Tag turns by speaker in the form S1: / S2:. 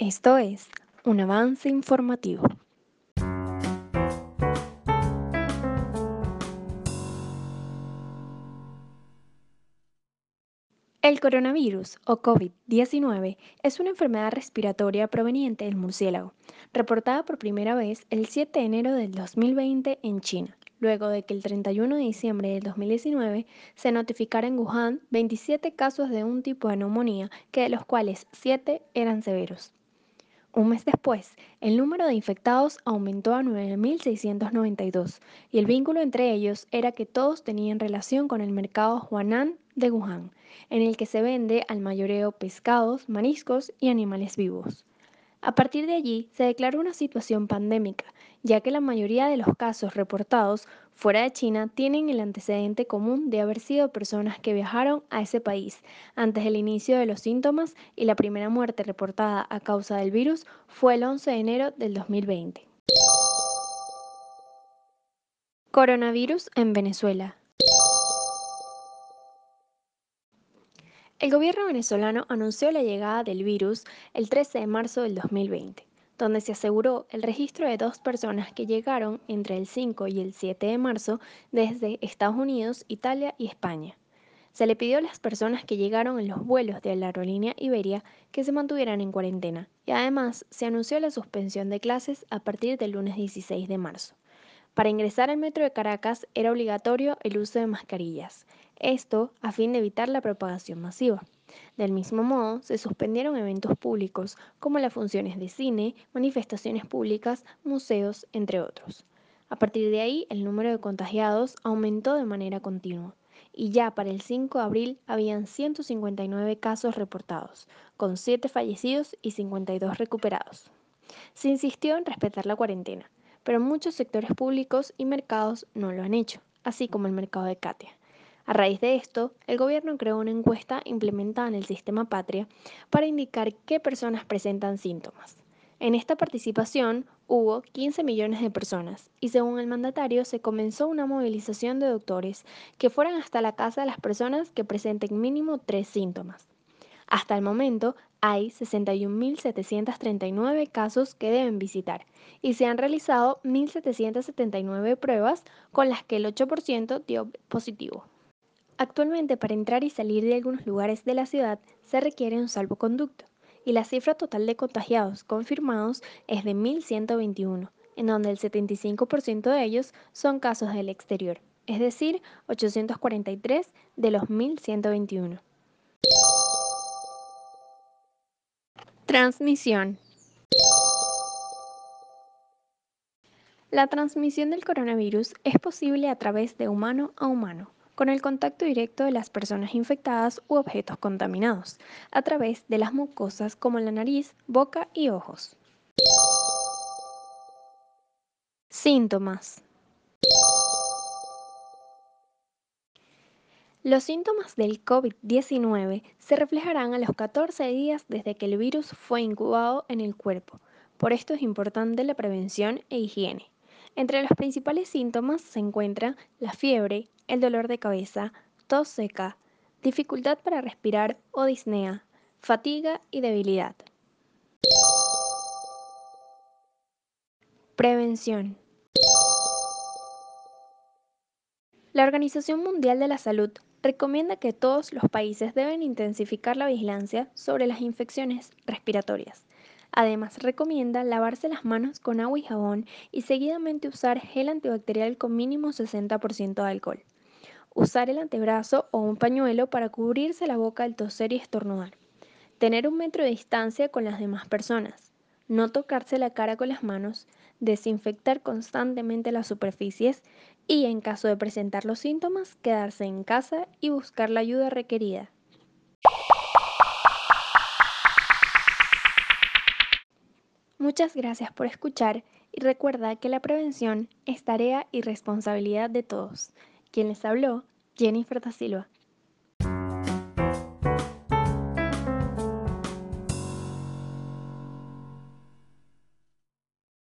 S1: Esto es un avance informativo. El coronavirus o COVID-19 es una enfermedad respiratoria proveniente del murciélago, reportada por primera vez el 7 de enero del 2020 en China, luego de que el 31 de diciembre del 2019 se notificara en Wuhan 27 casos de un tipo de neumonía, que de los cuales 7 eran severos. Un mes después, el número de infectados aumentó a 9.692 y el vínculo entre ellos era que todos tenían relación con el mercado Huanan de Wuhan, en el que se vende al mayoreo pescados, mariscos y animales vivos. A partir de allí se declaró una situación pandémica, ya que la mayoría de los casos reportados fuera de China tienen el antecedente común de haber sido personas que viajaron a ese país antes del inicio de los síntomas y la primera muerte reportada a causa del virus fue el 11 de enero del 2020. Coronavirus en Venezuela. El gobierno venezolano anunció la llegada del virus el 13 de marzo del 2020, donde se aseguró el registro de dos personas que llegaron entre el 5 y el 7 de marzo desde Estados Unidos, Italia y España. Se le pidió a las personas que llegaron en los vuelos de la aerolínea Iberia que se mantuvieran en cuarentena y además se anunció la suspensión de clases a partir del lunes 16 de marzo. Para ingresar al metro de Caracas era obligatorio el uso de mascarillas, esto a fin de evitar la propagación masiva. Del mismo modo, se suspendieron eventos públicos como las funciones de cine, manifestaciones públicas, museos, entre otros. A partir de ahí, el número de contagiados aumentó de manera continua y ya para el 5 de abril habían 159 casos reportados, con 7 fallecidos y 52 recuperados. Se insistió en respetar la cuarentena, pero muchos sectores públicos y mercados no lo han hecho, así como el mercado de Katia. A raíz de esto, el gobierno creó una encuesta implementada en el sistema Patria para indicar qué personas presentan síntomas. En esta participación hubo 15 millones de personas y según el mandatario se comenzó una movilización de doctores que fueran hasta la casa de las personas que presenten mínimo tres síntomas. Hasta el momento hay 61.739 casos que deben visitar y se han realizado 1.779 pruebas con las que el 8% dio positivo. Actualmente para entrar y salir de algunos lugares de la ciudad se requiere un salvoconducto y la cifra total de contagiados confirmados es de 1.121, en donde el 75% de ellos son casos del exterior, es decir, 843 de los 1.121. Transmisión. La transmisión del coronavirus es posible a través de humano a humano, con el contacto directo de las personas infectadas u objetos contaminados, a través de las mucosas como la nariz, boca y ojos. Síntomas. Los síntomas del COVID-19 se reflejarán a los 14 días desde que el virus fue incubado en el cuerpo. Por esto es importante la prevención e higiene. Entre los principales síntomas se encuentra la fiebre, el dolor de cabeza, tos seca, dificultad para respirar o disnea, fatiga y debilidad. Prevención. La Organización Mundial de la Salud recomienda que todos los países deben intensificar la vigilancia sobre las infecciones respiratorias. Además, recomienda lavarse las manos con agua y jabón y seguidamente usar gel antibacterial con mínimo 60% de alcohol. Usar el antebrazo o un pañuelo para cubrirse la boca al toser y estornudar. Tener un metro de distancia con las demás personas. No tocarse la cara con las manos. Desinfectar constantemente las superficies y en caso de presentar los síntomas, quedarse en casa y buscar la ayuda requerida. Muchas gracias por escuchar y recuerda que la prevención es tarea y responsabilidad de todos. Quien les habló, Jennifer da Silva.